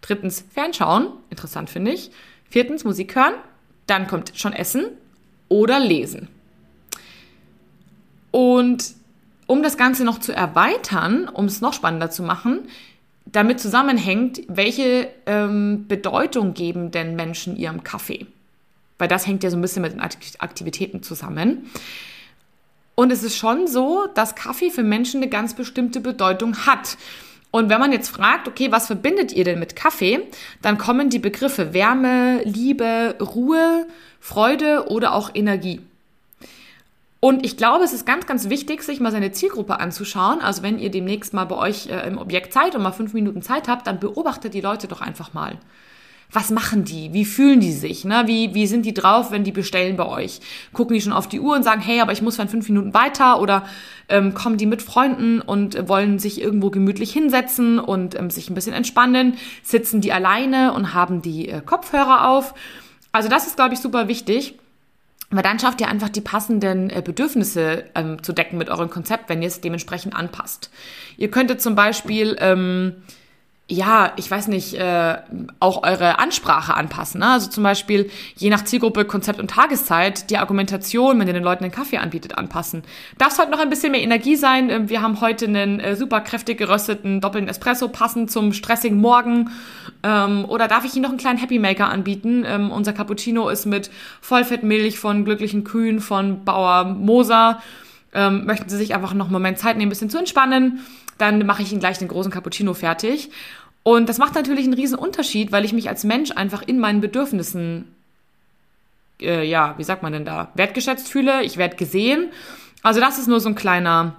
Drittens Fernschauen. Interessant finde ich. Viertens Musik hören. Dann kommt schon Essen oder Lesen. Und um das Ganze noch zu erweitern, um es noch spannender zu machen, damit zusammenhängt, welche ähm, Bedeutung geben denn Menschen ihrem Kaffee? Weil das hängt ja so ein bisschen mit den Aktivitäten zusammen. Und es ist schon so, dass Kaffee für Menschen eine ganz bestimmte Bedeutung hat. Und wenn man jetzt fragt, okay, was verbindet ihr denn mit Kaffee, dann kommen die Begriffe Wärme, Liebe, Ruhe, Freude oder auch Energie. Und ich glaube, es ist ganz, ganz wichtig, sich mal seine Zielgruppe anzuschauen. Also wenn ihr demnächst mal bei euch äh, im Objekt Zeit und mal fünf Minuten Zeit habt, dann beobachtet die Leute doch einfach mal was machen die? Wie fühlen die sich? Ne? Wie, wie sind die drauf, wenn die bestellen bei euch? Gucken die schon auf die Uhr und sagen, hey, aber ich muss für fünf Minuten weiter? Oder ähm, kommen die mit Freunden und wollen sich irgendwo gemütlich hinsetzen und ähm, sich ein bisschen entspannen? Sitzen die alleine und haben die äh, Kopfhörer auf? Also das ist, glaube ich, super wichtig. Weil dann schafft ihr einfach die passenden äh, Bedürfnisse ähm, zu decken mit eurem Konzept, wenn ihr es dementsprechend anpasst. Ihr könntet zum Beispiel ähm, ja, ich weiß nicht, äh, auch eure Ansprache anpassen. Ne? Also zum Beispiel je nach Zielgruppe, Konzept und Tageszeit die Argumentation, wenn ihr den Leuten einen Kaffee anbietet, anpassen. Darf es heute noch ein bisschen mehr Energie sein? Ähm, wir haben heute einen äh, super kräftig gerösteten doppelten Espresso, passend zum stressigen Morgen. Ähm, oder darf ich Ihnen noch einen kleinen Happy Maker anbieten? Ähm, unser Cappuccino ist mit Vollfettmilch von glücklichen Kühen von Bauer Moser. Ähm, möchten Sie sich einfach noch einen Moment Zeit nehmen, ein bisschen zu entspannen? Dann mache ich Ihnen gleich den großen Cappuccino fertig. Und das macht natürlich einen riesen Unterschied, weil ich mich als Mensch einfach in meinen Bedürfnissen, äh, ja, wie sagt man denn da, wertgeschätzt fühle. Ich werde gesehen. Also das ist nur so ein kleiner,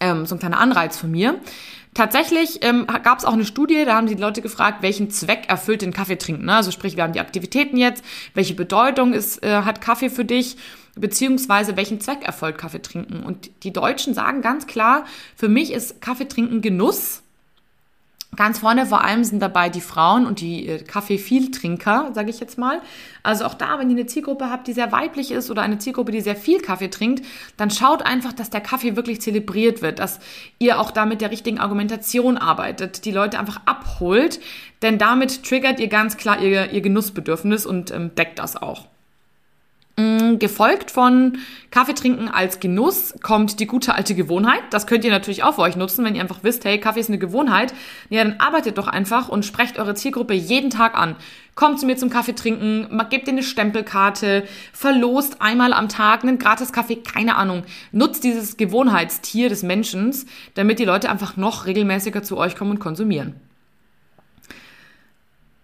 ähm, so ein kleiner Anreiz von mir. Tatsächlich ähm, gab es auch eine Studie, da haben die Leute gefragt, welchen Zweck erfüllt den Kaffee trinken. Ne? Also sprich, wir haben die Aktivitäten jetzt, welche Bedeutung ist, äh, hat Kaffee für dich, beziehungsweise welchen Zweck erfolgt Kaffee trinken. Und die Deutschen sagen ganz klar, für mich ist Kaffee trinken Genuss Ganz vorne vor allem sind dabei die Frauen und die äh, Kaffee-Viel-Trinker, sage ich jetzt mal. Also auch da, wenn ihr eine Zielgruppe habt, die sehr weiblich ist oder eine Zielgruppe, die sehr viel Kaffee trinkt, dann schaut einfach, dass der Kaffee wirklich zelebriert wird, dass ihr auch da mit der richtigen Argumentation arbeitet, die Leute einfach abholt, denn damit triggert ihr ganz klar ihr, ihr Genussbedürfnis und ähm, deckt das auch. Mm, gefolgt von Kaffee trinken als Genuss kommt die gute alte Gewohnheit. Das könnt ihr natürlich auch für euch nutzen, wenn ihr einfach wisst, hey, Kaffee ist eine Gewohnheit. Ja, dann arbeitet doch einfach und sprecht eure Zielgruppe jeden Tag an. Kommt zu mir zum Kaffee trinken, gebt ihr eine Stempelkarte, verlost einmal am Tag einen gratis Kaffee, keine Ahnung. Nutzt dieses Gewohnheitstier des Menschen, damit die Leute einfach noch regelmäßiger zu euch kommen und konsumieren.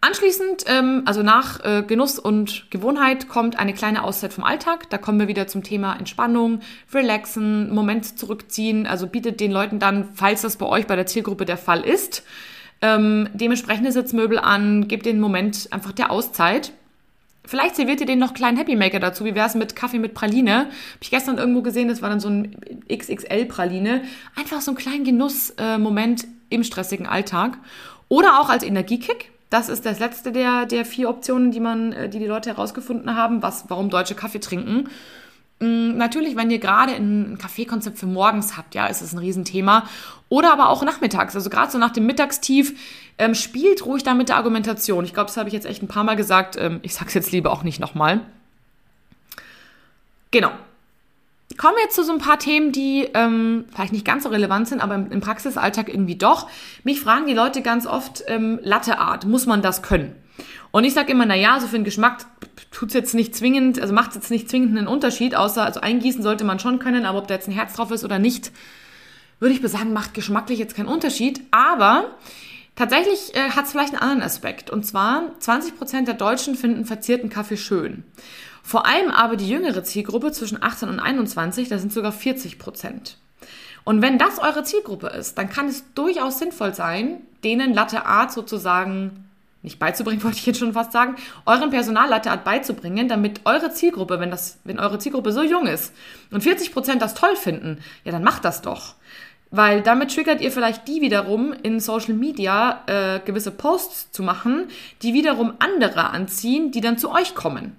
Anschließend, ähm, also nach äh, Genuss und Gewohnheit, kommt eine kleine Auszeit vom Alltag. Da kommen wir wieder zum Thema Entspannung, Relaxen, Moment zurückziehen. Also bietet den Leuten dann, falls das bei euch bei der Zielgruppe der Fall ist, ähm, dementsprechende Sitzmöbel an, gebt den Moment einfach der Auszeit. Vielleicht serviert ihr den noch kleinen Happy Maker dazu. Wie wäre es mit Kaffee mit Praline? Habe ich gestern irgendwo gesehen, das war dann so ein XXL-Praline. Einfach so einen kleinen Genussmoment äh, im stressigen Alltag. Oder auch als Energiekick das ist das letzte der, der vier Optionen, die man, äh, die die Leute herausgefunden haben, was, warum Deutsche Kaffee trinken. Mm, natürlich, wenn ihr gerade ein Kaffeekonzept für morgens habt, ja, ist es ein Riesenthema. Oder aber auch nachmittags, also gerade so nach dem Mittagstief, ähm, spielt ruhig da mit der Argumentation. Ich glaube, das habe ich jetzt echt ein paar Mal gesagt. Ähm, ich sage es jetzt lieber auch nicht nochmal. Genau kommen wir jetzt zu so ein paar Themen, die ähm, vielleicht nicht ganz so relevant sind, aber im, im Praxisalltag irgendwie doch. Mich fragen die Leute ganz oft, ähm, Latteart, muss man das können? Und ich sage immer, na ja, so für den Geschmack tut's jetzt nicht zwingend, also macht jetzt nicht zwingend einen Unterschied, außer, also eingießen sollte man schon können, aber ob da jetzt ein Herz drauf ist oder nicht, würde ich sagen, macht geschmacklich jetzt keinen Unterschied. Aber tatsächlich äh, hat es vielleicht einen anderen Aspekt. Und zwar, 20% der Deutschen finden verzierten Kaffee schön. Vor allem aber die jüngere Zielgruppe zwischen 18 und 21, da sind sogar 40 Prozent. Und wenn das eure Zielgruppe ist, dann kann es durchaus sinnvoll sein, denen Latte Art sozusagen nicht beizubringen, wollte ich jetzt schon fast sagen, euren Personal Latte Art beizubringen, damit eure Zielgruppe, wenn das, wenn eure Zielgruppe so jung ist und 40 Prozent das toll finden, ja, dann macht das doch. Weil damit triggert ihr vielleicht die wiederum in Social Media äh, gewisse Posts zu machen, die wiederum andere anziehen, die dann zu euch kommen.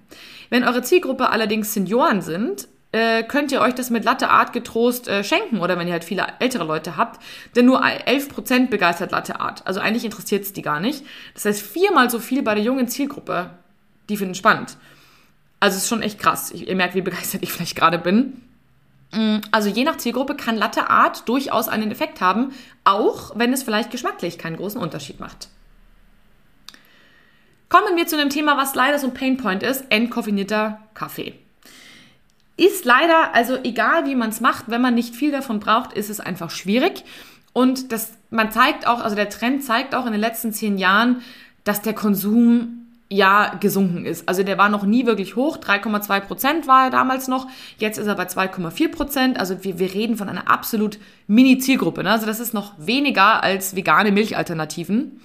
Wenn eure Zielgruppe allerdings Senioren sind, äh, könnt ihr euch das mit Latte Art getrost äh, schenken oder wenn ihr halt viele ältere Leute habt, denn nur 11% begeistert Latte Art. Also eigentlich interessiert es die gar nicht. Das heißt viermal so viel bei der jungen Zielgruppe. Die finden spannend. Also es ist schon echt krass. Ich, ihr merkt, wie begeistert ich vielleicht gerade bin. Mm, also je nach Zielgruppe kann Latte Art durchaus einen Effekt haben, auch wenn es vielleicht geschmacklich keinen großen Unterschied macht. Kommen wir zu einem Thema, was leider so ein Painpoint ist, entkoffinierter Kaffee. Ist leider, also egal wie man es macht, wenn man nicht viel davon braucht, ist es einfach schwierig. Und das, man zeigt auch, also der Trend zeigt auch in den letzten zehn Jahren, dass der Konsum ja gesunken ist. Also der war noch nie wirklich hoch. 3,2 Prozent war er damals noch. Jetzt ist er bei 2,4 Prozent. Also wir, wir reden von einer absolut Mini-Zielgruppe. Ne? Also das ist noch weniger als vegane Milchalternativen.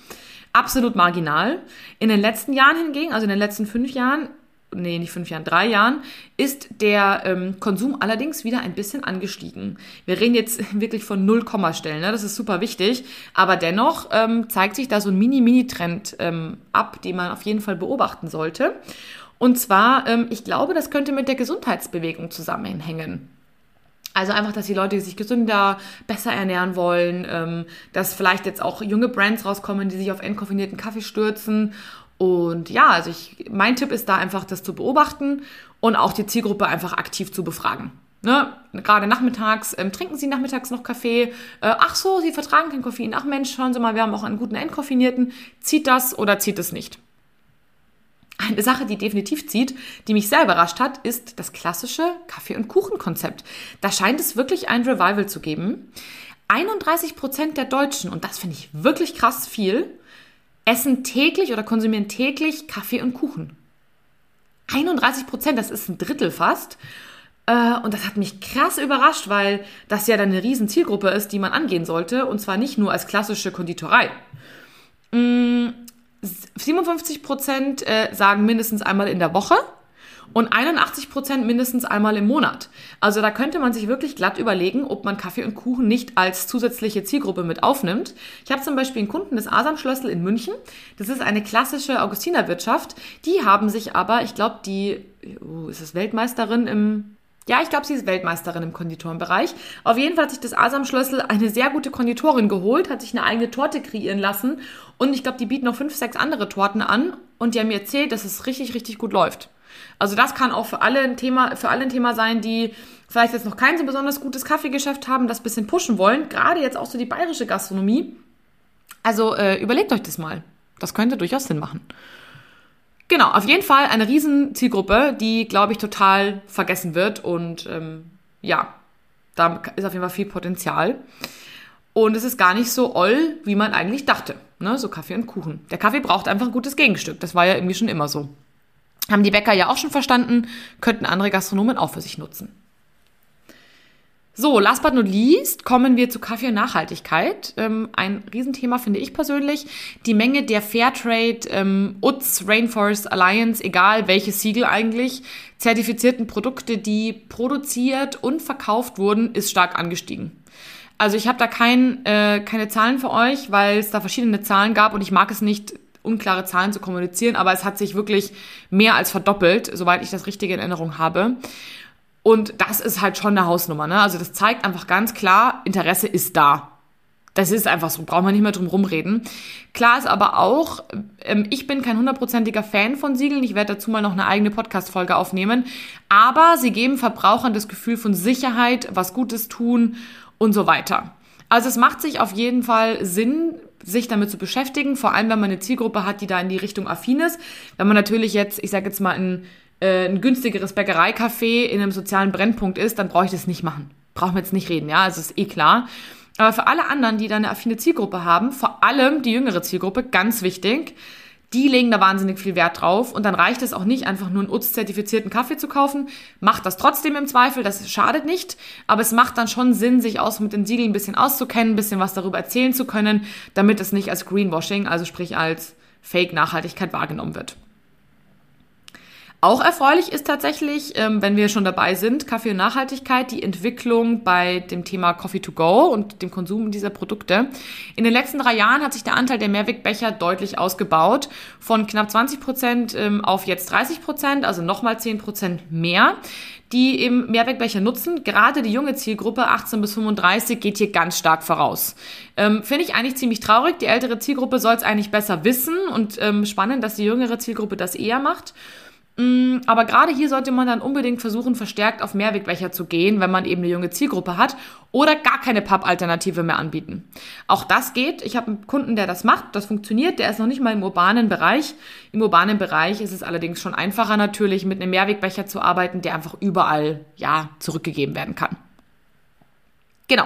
Absolut marginal. In den letzten Jahren hingegen, also in den letzten fünf Jahren, nee, nicht fünf Jahren, drei Jahren, ist der ähm, Konsum allerdings wieder ein bisschen angestiegen. Wir reden jetzt wirklich von Null-Komma-Stellen, ne? das ist super wichtig, aber dennoch ähm, zeigt sich da so ein Mini-Mini-Trend ähm, ab, den man auf jeden Fall beobachten sollte. Und zwar, ähm, ich glaube, das könnte mit der Gesundheitsbewegung zusammenhängen. Also einfach, dass die Leute sich gesünder, besser ernähren wollen, ähm, dass vielleicht jetzt auch junge Brands rauskommen, die sich auf entkoffinierten Kaffee stürzen und ja, also ich, mein Tipp ist da einfach, das zu beobachten und auch die Zielgruppe einfach aktiv zu befragen. Ne? Gerade nachmittags, ähm, trinken Sie nachmittags noch Kaffee? Äh, ach so, Sie vertragen kein Koffein. Ach Mensch, schauen Sie mal, wir haben auch einen guten Entkoffinierten. Zieht das oder zieht es nicht? Eine Sache, die definitiv zieht, die mich sehr überrascht hat, ist das klassische Kaffee- und Kuchen-Konzept. Da scheint es wirklich ein Revival zu geben. 31 Prozent der Deutschen, und das finde ich wirklich krass viel, essen täglich oder konsumieren täglich Kaffee und Kuchen. 31 Prozent, das ist ein Drittel fast. Äh, und das hat mich krass überrascht, weil das ja dann eine riesen Zielgruppe ist, die man angehen sollte. Und zwar nicht nur als klassische Konditorei. 57 mm, Prozent äh, sagen mindestens einmal in der Woche und 81 Prozent mindestens einmal im Monat. Also da könnte man sich wirklich glatt überlegen, ob man Kaffee und Kuchen nicht als zusätzliche Zielgruppe mit aufnimmt. Ich habe zum Beispiel einen Kunden des Asamschlössel in München. Das ist eine klassische Augustinerwirtschaft. Die haben sich aber, ich glaube, die, oh, ist es Weltmeisterin im ja, ich glaube, sie ist Weltmeisterin im Konditorenbereich. Auf jeden Fall hat sich das Asamschlössel eine sehr gute Konditorin geholt, hat sich eine eigene Torte kreieren lassen und ich glaube, die bieten noch fünf, sechs andere Torten an und die haben mir erzählt, dass es richtig, richtig gut läuft. Also das kann auch für alle ein Thema, für alle ein Thema sein, die vielleicht jetzt noch kein so besonders gutes Kaffeegeschäft haben, das bisschen pushen wollen. Gerade jetzt auch so die bayerische Gastronomie. Also äh, überlegt euch das mal. Das könnte durchaus Sinn machen. Genau, auf jeden Fall eine riesen Zielgruppe, die, glaube ich, total vergessen wird. Und ähm, ja, da ist auf jeden Fall viel Potenzial. Und es ist gar nicht so oll, wie man eigentlich dachte. Ne? So Kaffee und Kuchen. Der Kaffee braucht einfach ein gutes Gegenstück. Das war ja irgendwie schon immer so. Haben die Bäcker ja auch schon verstanden, könnten andere Gastronomen auch für sich nutzen. So, last but not least kommen wir zu Kaffee und Nachhaltigkeit. Ähm, ein Riesenthema finde ich persönlich. Die Menge der Fairtrade, ähm, UTS, Rainforest Alliance, egal welches Siegel eigentlich, zertifizierten Produkte, die produziert und verkauft wurden, ist stark angestiegen. Also ich habe da kein, äh, keine Zahlen für euch, weil es da verschiedene Zahlen gab und ich mag es nicht, unklare Zahlen zu kommunizieren, aber es hat sich wirklich mehr als verdoppelt, soweit ich das richtige in Erinnerung habe. Und das ist halt schon eine Hausnummer. Ne? Also das zeigt einfach ganz klar, Interesse ist da. Das ist einfach so, braucht man nicht mehr drum rumreden. Klar ist aber auch, ähm, ich bin kein hundertprozentiger Fan von Siegeln. Ich werde dazu mal noch eine eigene Podcast-Folge aufnehmen. Aber sie geben Verbrauchern das Gefühl von Sicherheit, was Gutes tun und so weiter. Also es macht sich auf jeden Fall Sinn, sich damit zu beschäftigen, vor allem wenn man eine Zielgruppe hat, die da in die Richtung affin ist. Wenn man natürlich jetzt, ich sage jetzt mal, ein, äh, ein günstigeres Bäckereicafé in einem sozialen Brennpunkt ist, dann brauche ich das nicht machen. Brauchen wir jetzt nicht reden, ja, also ist eh klar. Aber für alle anderen, die da eine affine Zielgruppe haben, vor allem die jüngere Zielgruppe, ganz wichtig, die legen da wahnsinnig viel Wert drauf und dann reicht es auch nicht, einfach nur einen UTZ-zertifizierten Kaffee zu kaufen. Macht das trotzdem im Zweifel, das schadet nicht, aber es macht dann schon Sinn, sich aus mit den Siegeln ein bisschen auszukennen, ein bisschen was darüber erzählen zu können, damit es nicht als Greenwashing, also sprich als Fake-Nachhaltigkeit wahrgenommen wird. Auch erfreulich ist tatsächlich, ähm, wenn wir schon dabei sind, Kaffee und Nachhaltigkeit, die Entwicklung bei dem Thema Coffee to go und dem Konsum dieser Produkte. In den letzten drei Jahren hat sich der Anteil der Mehrwegbecher deutlich ausgebaut, von knapp 20 Prozent ähm, auf jetzt 30 Prozent, also nochmal 10 Prozent mehr die eben Mehrwegbecher nutzen. Gerade die junge Zielgruppe 18 bis 35 geht hier ganz stark voraus. Ähm, Finde ich eigentlich ziemlich traurig. Die ältere Zielgruppe soll es eigentlich besser wissen und ähm, spannend, dass die jüngere Zielgruppe das eher macht. Mm, aber gerade hier sollte man dann unbedingt versuchen, verstärkt auf Mehrwegbecher zu gehen, wenn man eben eine junge Zielgruppe hat oder gar keine Papp-Alternative mehr anbieten. Auch das geht. Ich habe einen Kunden, der das macht. Das funktioniert. Der ist noch nicht mal im urbanen Bereich. Im urbanen Bereich ist es allerdings schon einfacher natürlich, mit einem Mehrwegbecher zu arbeiten, der einfach überall, ja, zurückgegeben werden kann. Genau.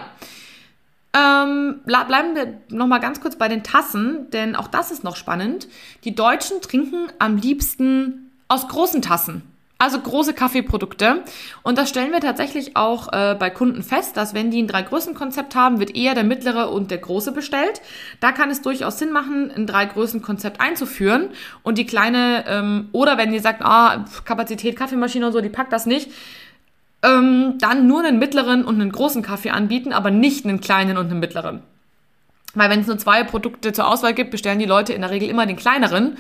Ähm, bleiben wir nochmal ganz kurz bei den Tassen, denn auch das ist noch spannend. Die Deutschen trinken am liebsten aus großen Tassen. Also große Kaffeeprodukte. Und das stellen wir tatsächlich auch äh, bei Kunden fest, dass wenn die ein Drei-Größen-Konzept haben, wird eher der mittlere und der große bestellt. Da kann es durchaus Sinn machen, ein Drei-Größen-Konzept einzuführen und die kleine, ähm, oder wenn ihr sagt, ah, Kapazität, Kaffeemaschine und so, die packt das nicht, ähm, dann nur einen mittleren und einen großen Kaffee anbieten, aber nicht einen kleinen und einen mittleren. Weil wenn es nur zwei Produkte zur Auswahl gibt, bestellen die Leute in der Regel immer den kleineren.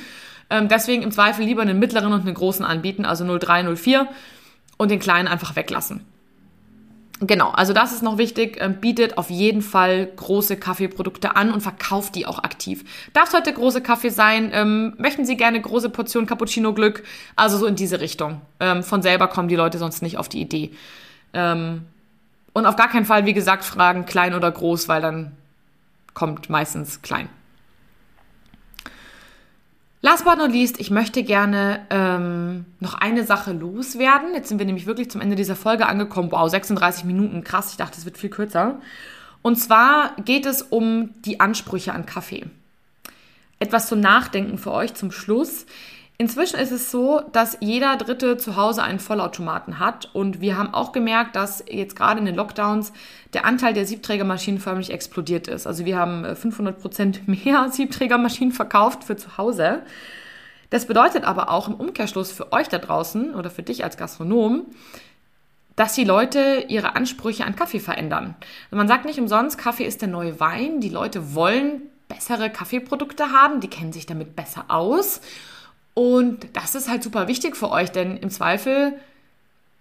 Ähm, deswegen im Zweifel lieber einen mittleren und einen großen anbieten, also 03, 04 und den kleinen einfach weglassen. Genau, also das ist noch wichtig. Ähm, bietet auf jeden Fall große Kaffeeprodukte an und verkauft die auch aktiv. Darf heute große Kaffee sein? Ähm, möchten Sie gerne große Portion Cappuccino Glück? Also so in diese Richtung. Ähm, von selber kommen die Leute sonst nicht auf die Idee. Ähm, und auf gar keinen Fall, wie gesagt, fragen klein oder groß, weil dann kommt meistens klein. Last but not least, ich möchte gerne ähm, noch eine Sache loswerden. Jetzt sind wir nämlich wirklich zum Ende dieser Folge angekommen. Wow, 36 Minuten, krass. Ich dachte, es wird viel kürzer. Und zwar geht es um die Ansprüche an Kaffee. Etwas zum Nachdenken für euch zum Schluss. Inzwischen ist es so, dass jeder Dritte zu Hause einen Vollautomaten hat. Und wir haben auch gemerkt, dass jetzt gerade in den Lockdowns der Anteil der Siebträgermaschinen förmlich explodiert ist. Also wir haben 500 äh, Prozent mehr Siebträgermaschinen verkauft für zu Hause. Das bedeutet aber auch im Umkehrschluss für euch da draußen oder für dich als Gastronom, dass die Leute ihre Ansprüche an Kaffee verändern. Also man sagt nicht umsonst, Kaffee ist der neue Wein. Die Leute wollen bessere Kaffeeprodukte haben, die kennen sich damit besser aus. Und das ist halt super wichtig für euch, denn im Zweifel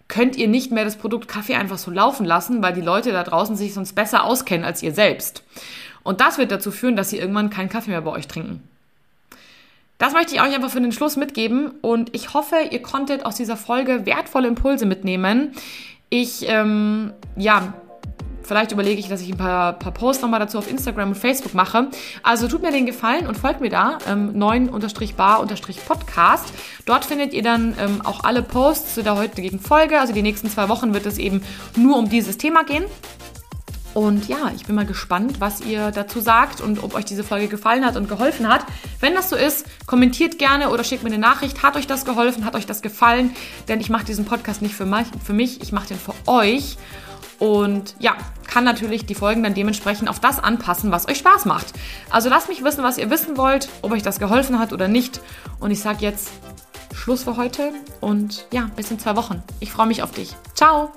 könnt ihr nicht mehr das Produkt Kaffee einfach so laufen lassen, weil die Leute da draußen sich sonst besser auskennen als ihr selbst. Und das wird dazu führen, dass sie irgendwann keinen Kaffee mehr bei euch trinken. Das möchte ich euch einfach für den Schluss mitgeben und ich hoffe, ihr konntet aus dieser Folge wertvolle Impulse mitnehmen. Ich, ähm, ja, Vielleicht überlege ich, dass ich ein paar, paar Posts nochmal dazu auf Instagram und Facebook mache. Also tut mir den Gefallen und folgt mir da, ähm, 9-bar-podcast. Dort findet ihr dann ähm, auch alle Posts zu der heutigen Folge. Also die nächsten zwei Wochen wird es eben nur um dieses Thema gehen. Und ja, ich bin mal gespannt, was ihr dazu sagt und ob euch diese Folge gefallen hat und geholfen hat. Wenn das so ist, kommentiert gerne oder schickt mir eine Nachricht. Hat euch das geholfen? Hat euch das gefallen? Denn ich mache diesen Podcast nicht für mich, ich mache den für euch und ja, kann natürlich die Folgen dann dementsprechend auf das anpassen, was euch Spaß macht. Also lasst mich wissen, was ihr wissen wollt, ob euch das geholfen hat oder nicht. Und ich sage jetzt Schluss für heute und ja, bis in zwei Wochen. Ich freue mich auf dich. Ciao!